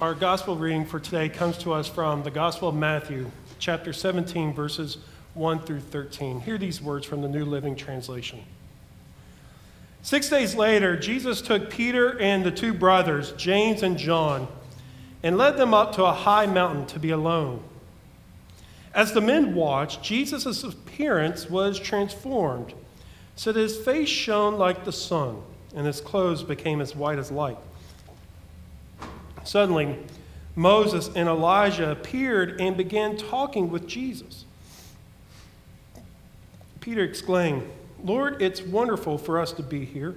Our gospel reading for today comes to us from the Gospel of Matthew, chapter 17, verses 1 through 13. Hear these words from the New Living Translation. Six days later, Jesus took Peter and the two brothers, James and John, and led them up to a high mountain to be alone. As the men watched, Jesus' appearance was transformed, so that his face shone like the sun, and his clothes became as white as light. Suddenly, Moses and Elijah appeared and began talking with Jesus. Peter exclaimed, Lord, it's wonderful for us to be here.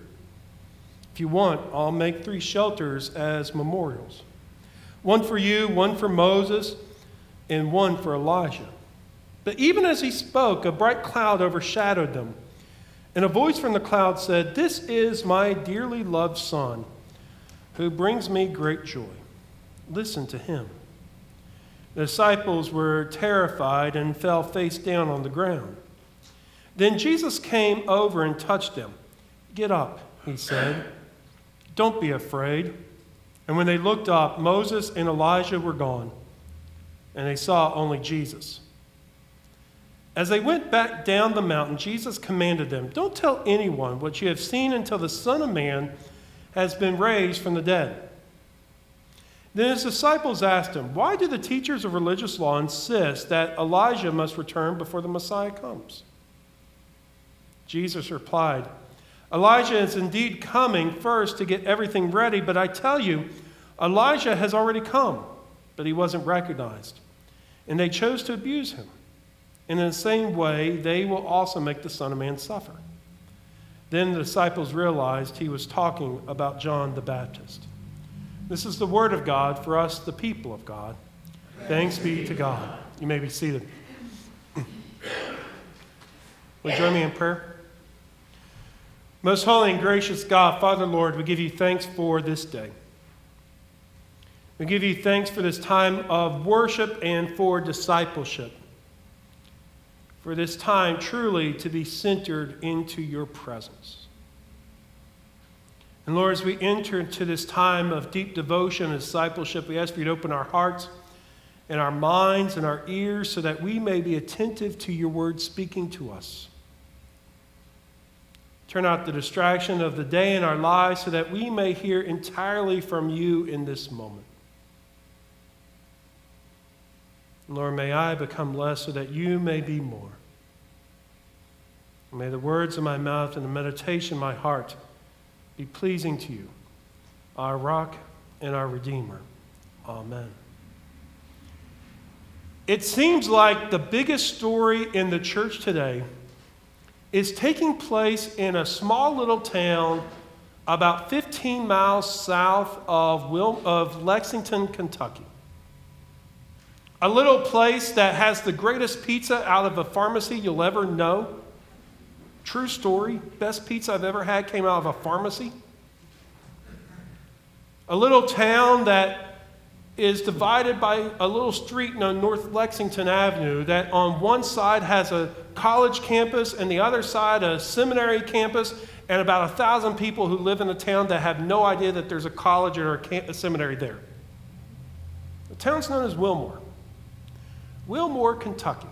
If you want, I'll make three shelters as memorials one for you, one for Moses, and one for Elijah. But even as he spoke, a bright cloud overshadowed them. And a voice from the cloud said, This is my dearly loved Son, who brings me great joy. Listen to him. The disciples were terrified and fell face down on the ground. Then Jesus came over and touched them. Get up, he said. Don't be afraid. And when they looked up, Moses and Elijah were gone, and they saw only Jesus. As they went back down the mountain, Jesus commanded them Don't tell anyone what you have seen until the Son of Man has been raised from the dead. Then his disciples asked him, Why do the teachers of religious law insist that Elijah must return before the Messiah comes? Jesus replied, Elijah is indeed coming first to get everything ready, but I tell you, Elijah has already come, but he wasn't recognized. And they chose to abuse him. And in the same way, they will also make the Son of Man suffer. Then the disciples realized he was talking about John the Baptist. This is the word of God for us, the people of God. Thanks be to God. You may be seated. Will you join me in prayer? Most holy and gracious God, Father, Lord, we give you thanks for this day. We give you thanks for this time of worship and for discipleship. For this time truly to be centered into your presence. And Lord, as we enter into this time of deep devotion and discipleship, we ask for you to open our hearts and our minds and our ears so that we may be attentive to your word speaking to us. Turn out the distraction of the day in our lives so that we may hear entirely from you in this moment. Lord, may I become less so that you may be more. May the words of my mouth and the meditation of my heart be pleasing to you, our rock and our redeemer. Amen. It seems like the biggest story in the church today is taking place in a small little town about 15 miles south of, of Lexington, Kentucky. A little place that has the greatest pizza out of a pharmacy you'll ever know. True story. Best pizza I've ever had came out of a pharmacy. A little town that is divided by a little street on North Lexington Avenue that on one side has a college campus and the other side a seminary campus and about a thousand people who live in the town that have no idea that there's a college or a, a seminary there. The town's known as Wilmore. Wilmore, Kentucky.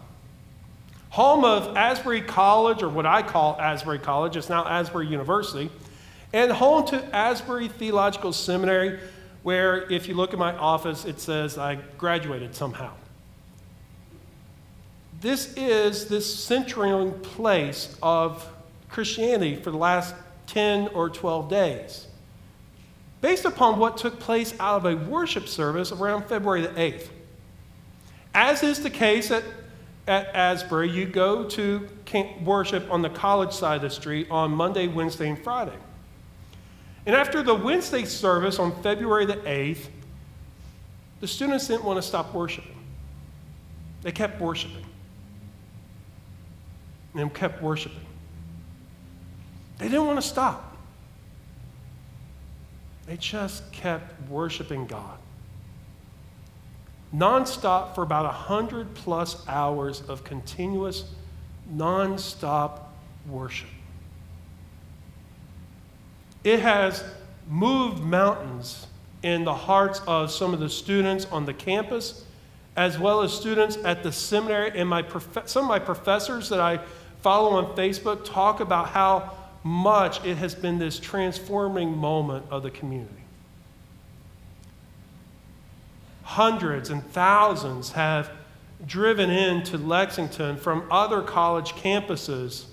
Home of Asbury College, or what I call Asbury College, it's now Asbury University, and home to Asbury Theological Seminary, where if you look at my office, it says I graduated somehow. This is this centering place of Christianity for the last 10 or 12 days, based upon what took place out of a worship service around February the 8th. As is the case at, at Asbury, you go to worship on the college side of the street on Monday, Wednesday, and Friday. And after the Wednesday service on February the 8th, the students didn't want to stop worshiping. They kept worshiping. And kept worshiping. They didn't want to stop. They just kept worshiping God. Nonstop for about 100 plus hours of continuous, nonstop worship. It has moved mountains in the hearts of some of the students on the campus, as well as students at the seminary. And my prof- some of my professors that I follow on Facebook talk about how much it has been this transforming moment of the community. Hundreds and thousands have driven into Lexington from other college campuses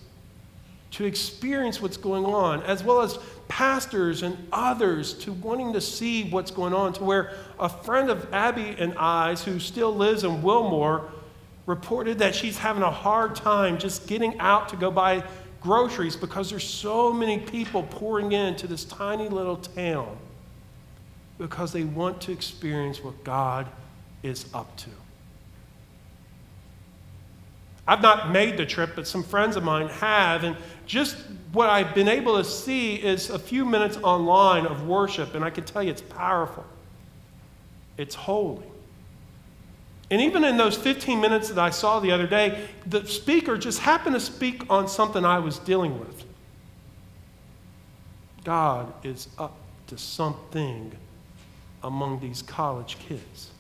to experience what's going on, as well as pastors and others to wanting to see what's going on, to where a friend of Abby and I's, who still lives in Wilmore, reported that she's having a hard time just getting out to go buy groceries because there's so many people pouring into this tiny little town because they want to experience what God is up to. I've not made the trip, but some friends of mine have. And just what I've been able to see is a few minutes online of worship, and I can tell you it's powerful. It's holy. And even in those 15 minutes that I saw the other day, the speaker just happened to speak on something I was dealing with. God is up to something among these college kids.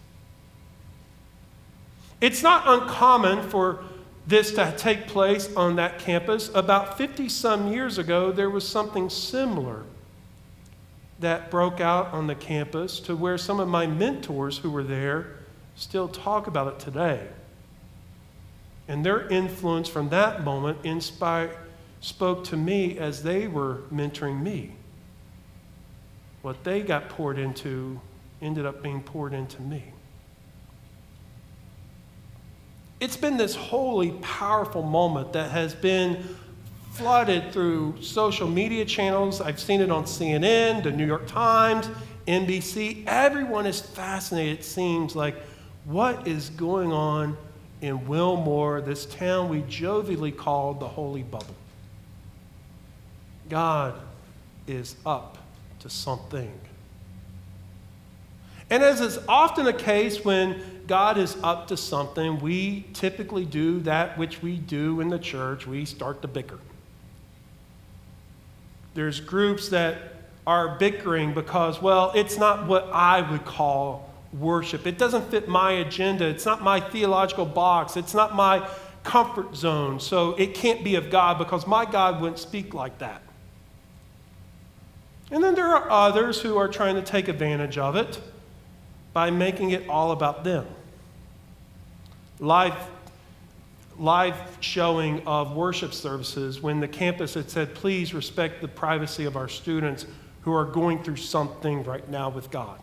It's not uncommon for this to take place on that campus. About 50 some years ago, there was something similar that broke out on the campus to where some of my mentors who were there still talk about it today. And their influence from that moment inspired, spoke to me as they were mentoring me. What they got poured into ended up being poured into me. It's been this holy, powerful moment that has been flooded through social media channels. I've seen it on CNN, the New York Times, NBC. Everyone is fascinated, it seems like, what is going on in Wilmore, this town we jovially called the Holy Bubble. God is up to something. And as is often the case when God is up to something, we typically do that which we do in the church. We start to bicker. There's groups that are bickering because, well, it's not what I would call worship. It doesn't fit my agenda. It's not my theological box. It's not my comfort zone. So it can't be of God because my God wouldn't speak like that. And then there are others who are trying to take advantage of it by making it all about them live, live showing of worship services when the campus had said, please respect the privacy of our students who are going through something right now with God.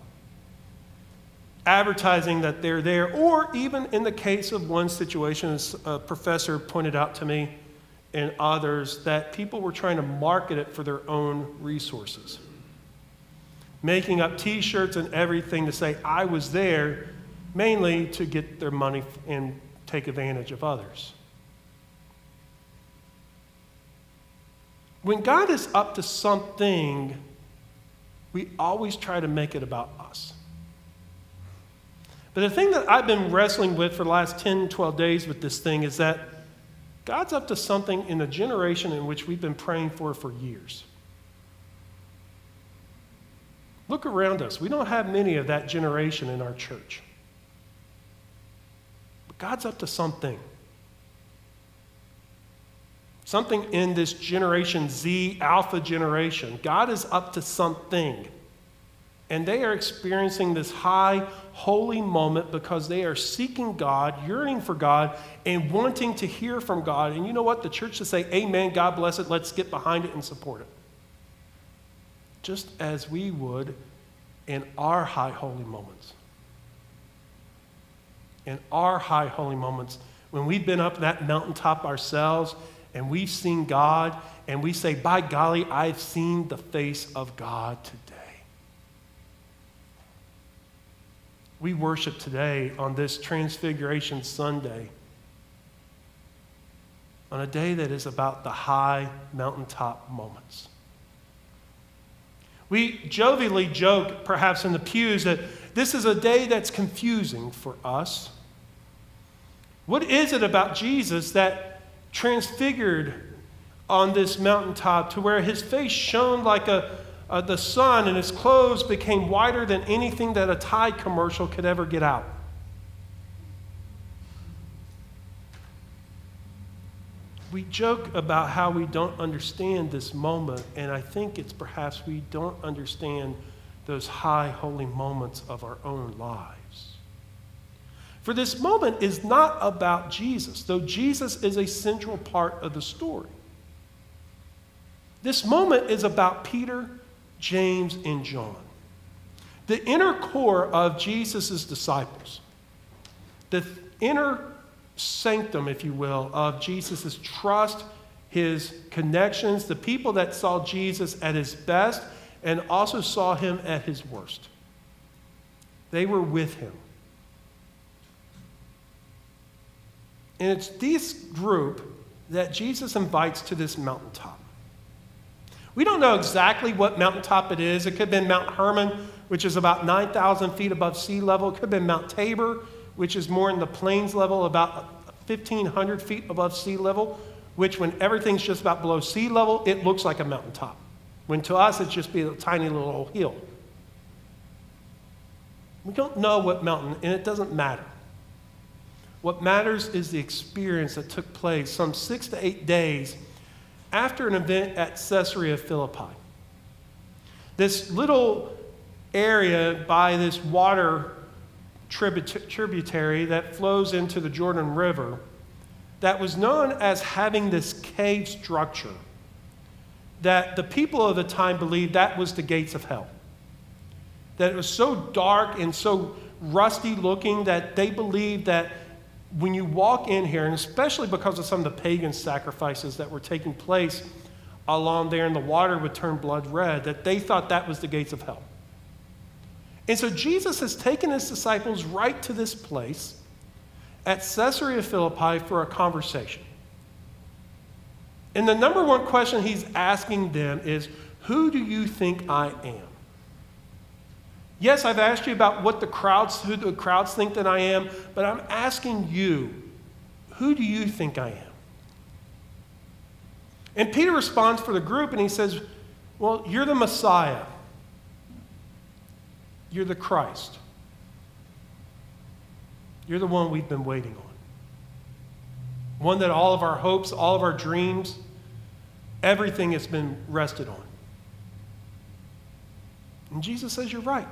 Advertising that they're there, or even in the case of one situation, as a professor pointed out to me and others, that people were trying to market it for their own resources. Making up t shirts and everything to say, I was there mainly to get their money and take advantage of others. When God is up to something, we always try to make it about us. But the thing that I've been wrestling with for the last 10, 12 days with this thing is that God's up to something in the generation in which we've been praying for for years. Look around us. We don't have many of that generation in our church. But God's up to something. Something in this generation Z, alpha generation. God is up to something. And they are experiencing this high, holy moment because they are seeking God, yearning for God, and wanting to hear from God. And you know what? The church to say, Amen, God bless it, let's get behind it and support it. Just as we would in our high, holy moments in our high holy moments when we've been up that mountaintop ourselves and we've seen God and we say, By golly, I've seen the face of God today. We worship today on this Transfiguration Sunday, on a day that is about the high mountaintop moments. We jovially joke, perhaps in the pews, that this is a day that's confusing for us. What is it about Jesus that transfigured on this mountaintop to where his face shone like a, uh, the sun, and his clothes became whiter than anything that a Tide commercial could ever get out. We joke about how we don't understand this moment, and I think it's perhaps we don't understand those high, holy moments of our own lives. For this moment is not about Jesus, though Jesus is a central part of the story. This moment is about Peter, James, and John. The inner core of Jesus' disciples, the inner sanctum, if you will, of Jesus' trust, his connections, the people that saw Jesus at his best and also saw him at his worst. They were with him. And it's this group that Jesus invites to this mountaintop. We don't know exactly what mountaintop it is. It could have been Mount Hermon, which is about 9,000 feet above sea level. It could have been Mount Tabor, which is more in the plains level, about 1,500 feet above sea level, which, when everything's just about below sea level, it looks like a mountaintop. When to us, it's just be a tiny little hill. We don't know what mountain, and it doesn't matter. What matters is the experience that took place some six to eight days after an event at Caesarea Philippi. This little area by this water tributary that flows into the Jordan River that was known as having this cave structure that the people of the time believed that was the gates of hell. That it was so dark and so rusty looking that they believed that when you walk in here, and especially because of some of the pagan sacrifices that were taking place along there, and the water would turn blood red, that they thought that was the gates of hell. And so Jesus has taken his disciples right to this place at Caesarea Philippi for a conversation. And the number one question he's asking them is Who do you think I am? Yes, I've asked you about what the crowds, who the crowds think that I am, but I'm asking you, who do you think I am? And Peter responds for the group and he says, Well, you're the Messiah. You're the Christ. You're the one we've been waiting on. One that all of our hopes, all of our dreams, everything has been rested on. And Jesus says, You're right.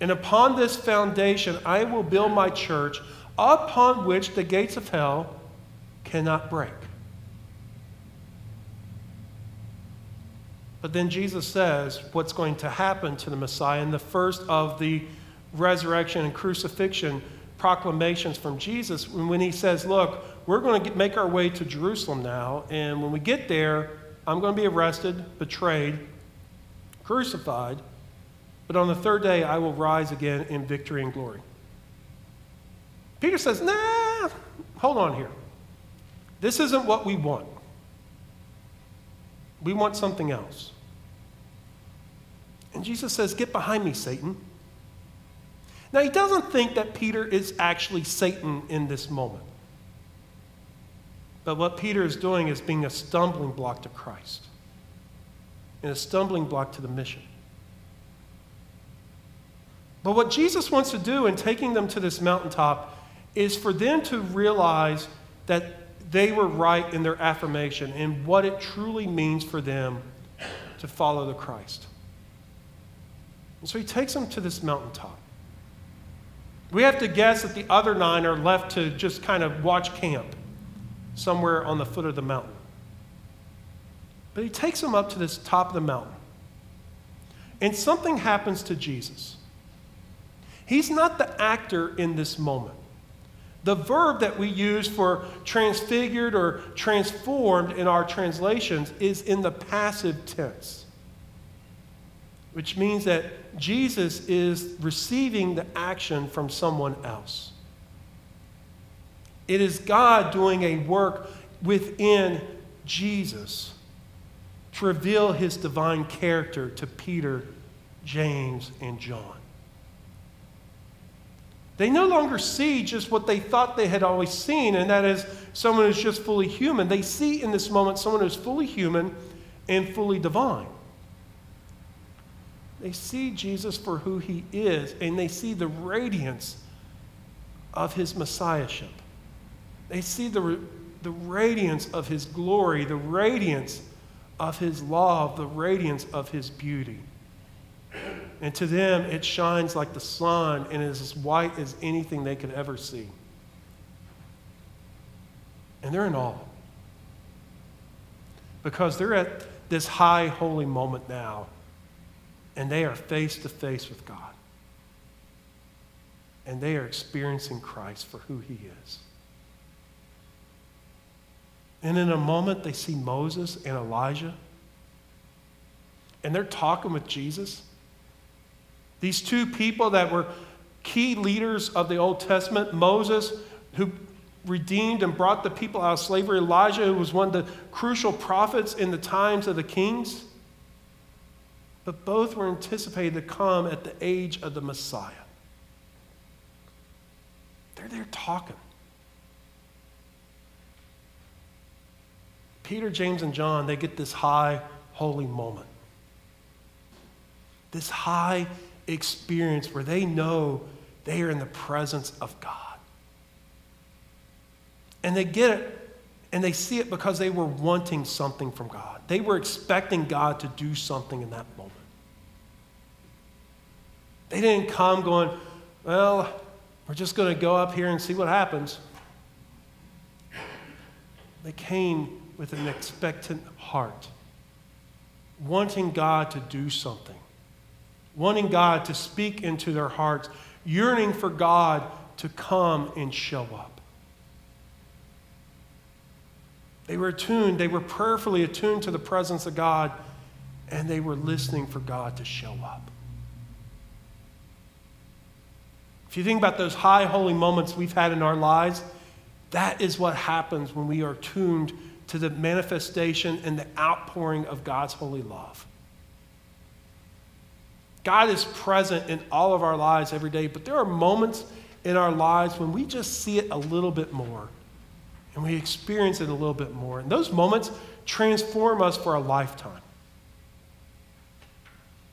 And upon this foundation I will build my church, upon which the gates of hell cannot break. But then Jesus says what's going to happen to the Messiah in the first of the resurrection and crucifixion proclamations from Jesus when he says, Look, we're going to get, make our way to Jerusalem now, and when we get there, I'm going to be arrested, betrayed, crucified, but on the third day I will rise again in victory and glory. Peter says, Nah, hold on here. This isn't what we want. We want something else. And Jesus says, Get behind me, Satan. Now, he doesn't think that Peter is actually Satan in this moment. But what Peter is doing is being a stumbling block to Christ and a stumbling block to the mission. But what Jesus wants to do in taking them to this mountaintop is for them to realize that they were right in their affirmation and what it truly means for them to follow the Christ. And so he takes them to this mountaintop. We have to guess that the other nine are left to just kind of watch camp somewhere on the foot of the mountain. But he takes them up to this top of the mountain. And something happens to Jesus. He's not the actor in this moment. The verb that we use for transfigured or transformed in our translations is in the passive tense, which means that Jesus is receiving the action from someone else. It is God doing a work within Jesus to reveal his divine character to Peter, James, and John. They no longer see just what they thought they had always seen, and that is someone who's just fully human. They see in this moment someone who's fully human and fully divine. They see Jesus for who he is, and they see the radiance of his messiahship. They see the, the radiance of his glory, the radiance of his love, the radiance of his beauty. And to them, it shines like the sun and is as white as anything they could ever see. And they're in awe. Because they're at this high, holy moment now, and they are face to face with God. And they are experiencing Christ for who he is. And in a moment, they see Moses and Elijah, and they're talking with Jesus. These two people that were key leaders of the Old Testament Moses, who redeemed and brought the people out of slavery, Elijah, who was one of the crucial prophets in the times of the kings. But both were anticipated to come at the age of the Messiah. They're there talking. Peter, James, and John, they get this high, holy moment. This high experience where they know they are in the presence of God. And they get it and they see it because they were wanting something from God. They were expecting God to do something in that moment. They didn't come going, well, we're just going to go up here and see what happens. They came with an expectant heart, wanting God to do something, wanting God to speak into their hearts, yearning for God to come and show up. They were attuned, they were prayerfully attuned to the presence of God, and they were listening for God to show up. If you think about those high holy moments we've had in our lives, that is what happens when we are tuned to the manifestation and the outpouring of God's holy love. God is present in all of our lives every day, but there are moments in our lives when we just see it a little bit more and we experience it a little bit more. And those moments transform us for a lifetime.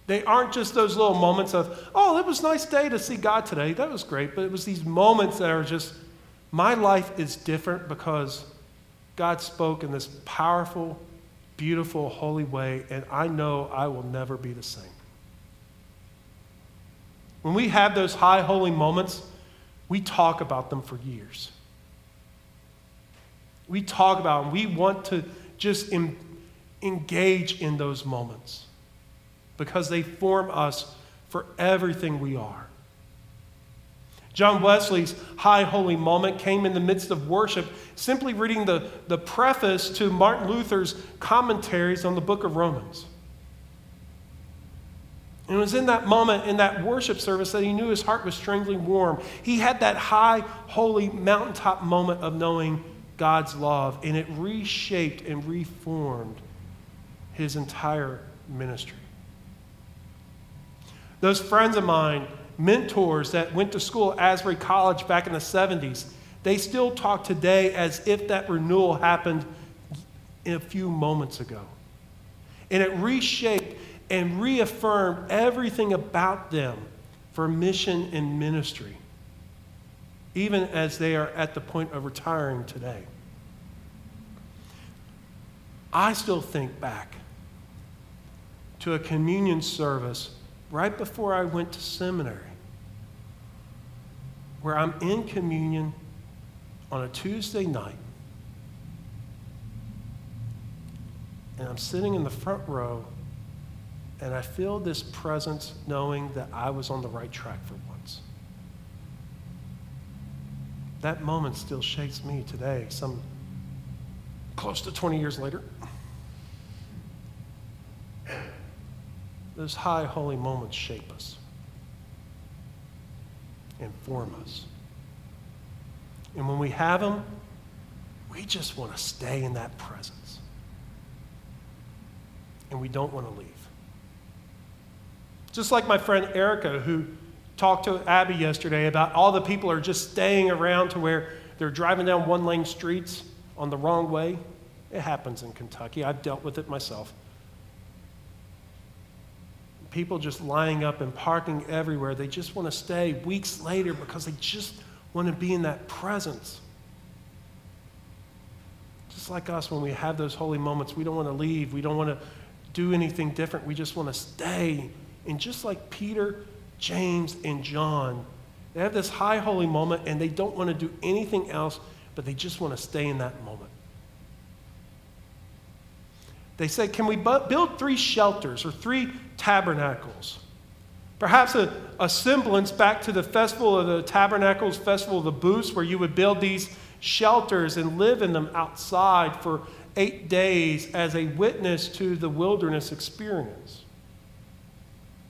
They aren't just those little moments of, oh, it was a nice day to see God today. That was great. But it was these moments that are just, my life is different because God spoke in this powerful, beautiful, holy way, and I know I will never be the same. When we have those high, holy moments, we talk about them for years. We talk about them. We want to just em- engage in those moments because they form us for everything we are. John Wesley's high holy moment came in the midst of worship, simply reading the, the preface to Martin Luther's commentaries on the book of Romans. And it was in that moment, in that worship service, that he knew his heart was strangely warm. He had that high, holy, mountaintop moment of knowing God's love, and it reshaped and reformed his entire ministry. Those friends of mine, mentors that went to school at Asbury College back in the 70s, they still talk today as if that renewal happened a few moments ago. And it reshaped and reaffirm everything about them for mission and ministry, even as they are at the point of retiring today. I still think back to a communion service right before I went to seminary, where I'm in communion on a Tuesday night, and I'm sitting in the front row, and I feel this presence knowing that I was on the right track for once. That moment still shakes me today, some close to 20 years later. Those high, holy moments shape us and form us. And when we have them, we just want to stay in that presence. And we don't want to leave. Just like my friend Erica, who talked to Abby yesterday about all the people are just staying around to where they're driving down one lane streets on the wrong way. It happens in Kentucky. I've dealt with it myself. people just lining up and parking everywhere. They just want to stay weeks later because they just want to be in that presence. Just like us, when we have those holy moments, we don't want to leave. We don't want to do anything different. We just want to stay. And just like Peter, James, and John, they have this high holy moment and they don't want to do anything else, but they just want to stay in that moment. They say, Can we build three shelters or three tabernacles? Perhaps a, a semblance back to the festival of the tabernacles, festival of the booths, where you would build these shelters and live in them outside for eight days as a witness to the wilderness experience.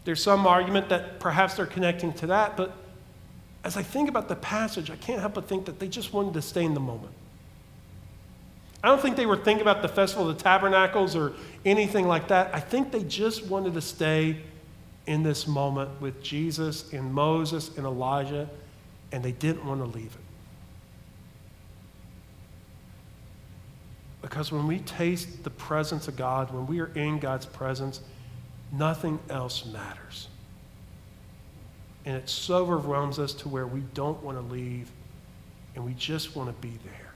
There's some argument that perhaps they're connecting to that, but as I think about the passage, I can't help but think that they just wanted to stay in the moment. I don't think they were thinking about the Festival of the Tabernacles or anything like that. I think they just wanted to stay in this moment with Jesus and Moses and Elijah, and they didn't want to leave it. Because when we taste the presence of God, when we are in God's presence, nothing else matters. And it so overwhelms us to where we don't want to leave and we just want to be there.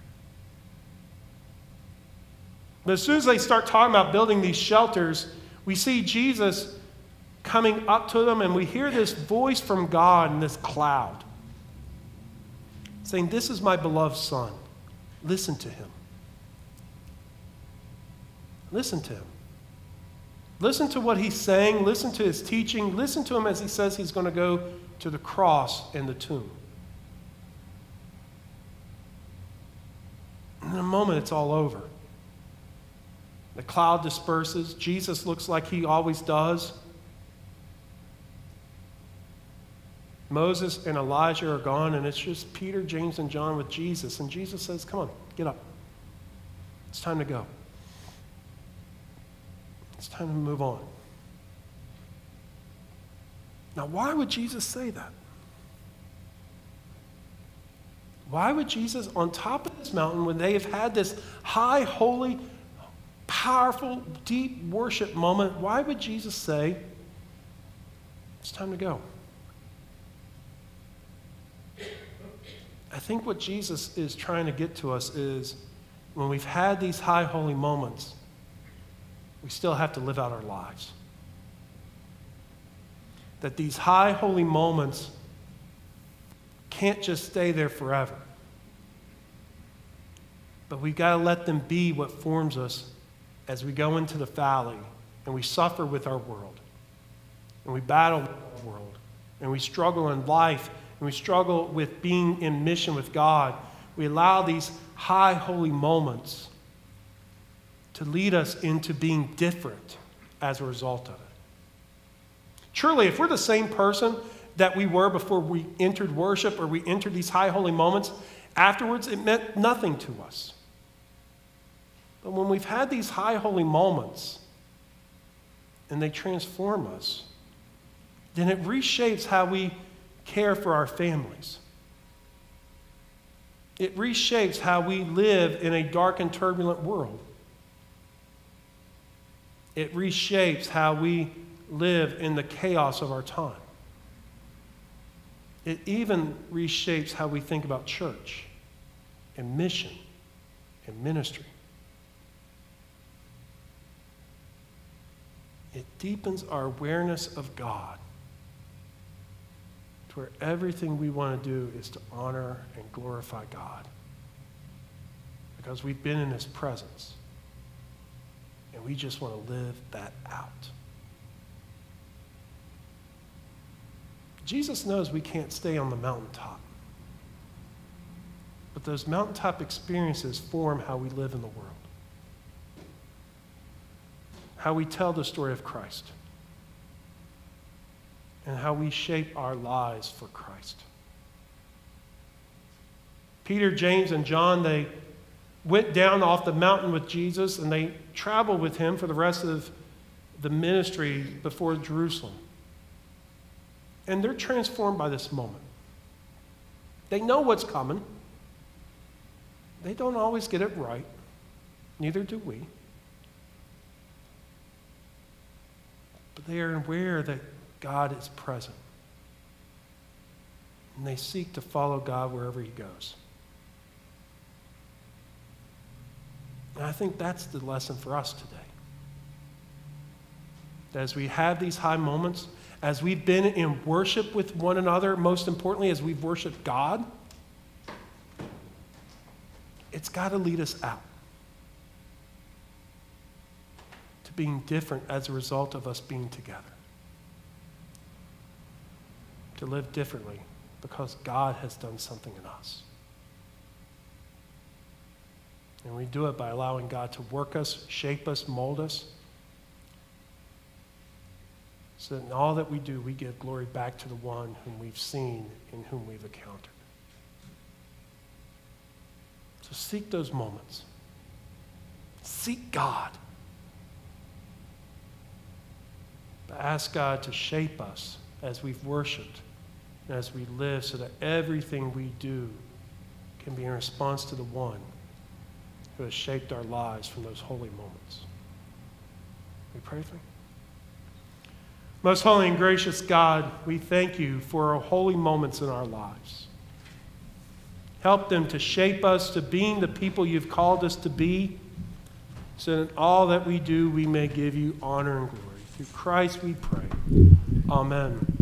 But as soon as they start talking about building these shelters, we see Jesus coming up to them, and we hear this voice from God in this cloud saying, This is my beloved Son. Listen to him. Listen to him. Listen to what he's saying. Listen to his teaching. Listen to him as he says he's going to go to the cross and the tomb. In a moment, it's all over. The cloud disperses. Jesus looks like he always does. Moses and Elijah are gone, and it's just Peter, James, and John with Jesus. And Jesus says, Come on, get up. It's time to go. It's time to move on. Now, why would Jesus say that? Why would Jesus, on top of this mountain, when they have had this high, holy, powerful, deep worship moment, why would Jesus say, It's time to go? I think what Jesus is trying to get to us is when we've had these high, holy moments, we still have to live out our lives. That these high, holy moments can't just stay there forever. But we've got to let them be what forms us as we go into the valley and we suffer with our world and we battle with our world and we struggle in life and we struggle with being in mission with God. We allow these high, holy moments to lead us into being different as a result of it. Truly, if we're the same person that we were before we entered worship or we entered these high, holy moments, afterwards it meant nothing to us. But when we've had these high holy moments and they transform us, then it reshapes how we care for our families. It reshapes how we live in a dark and turbulent world. It reshapes how we live in the chaos of our time. It even reshapes how we think about church and mission and ministry. it deepens our awareness of God to where everything we want to do is to honor and glorify God because we've been in His presence and we just want to live that out. Jesus knows we can't stay on the mountaintop. But those mountaintop experiences form how we live in the world how we tell the story of Christ, and how we shape our lives for Christ. Peter, James, and John, they went down off the mountain with Jesus and they traveled with him for the rest of the ministry before Jerusalem. And they're transformed by this moment. They know what's coming. They don't always get it right, neither do we. but they are aware that God is present. And they seek to follow God wherever He goes. And I think that's the lesson for us today. As we have these high moments, as we've been in worship with one another, most importantly, as we've worshiped God, it's got to lead us out to being different as a result of us being together. To live differently because God has done something in us. And we do it by allowing God to work us, shape us, mold us. So that in all that we do, we give glory back to the one whom we've seen and whom we've encountered. So seek those moments. Seek God. But ask God to shape us as we've worshiped as we live so that everything we do can be in response to the one who has shaped our lives from those holy moments. We pray for you. Most holy and gracious God, we thank you for our holy moments in our lives. Help them to shape us to being the people you've called us to be, so that all that we do, we may give you honor and glory. Through Christ we pray. Amen.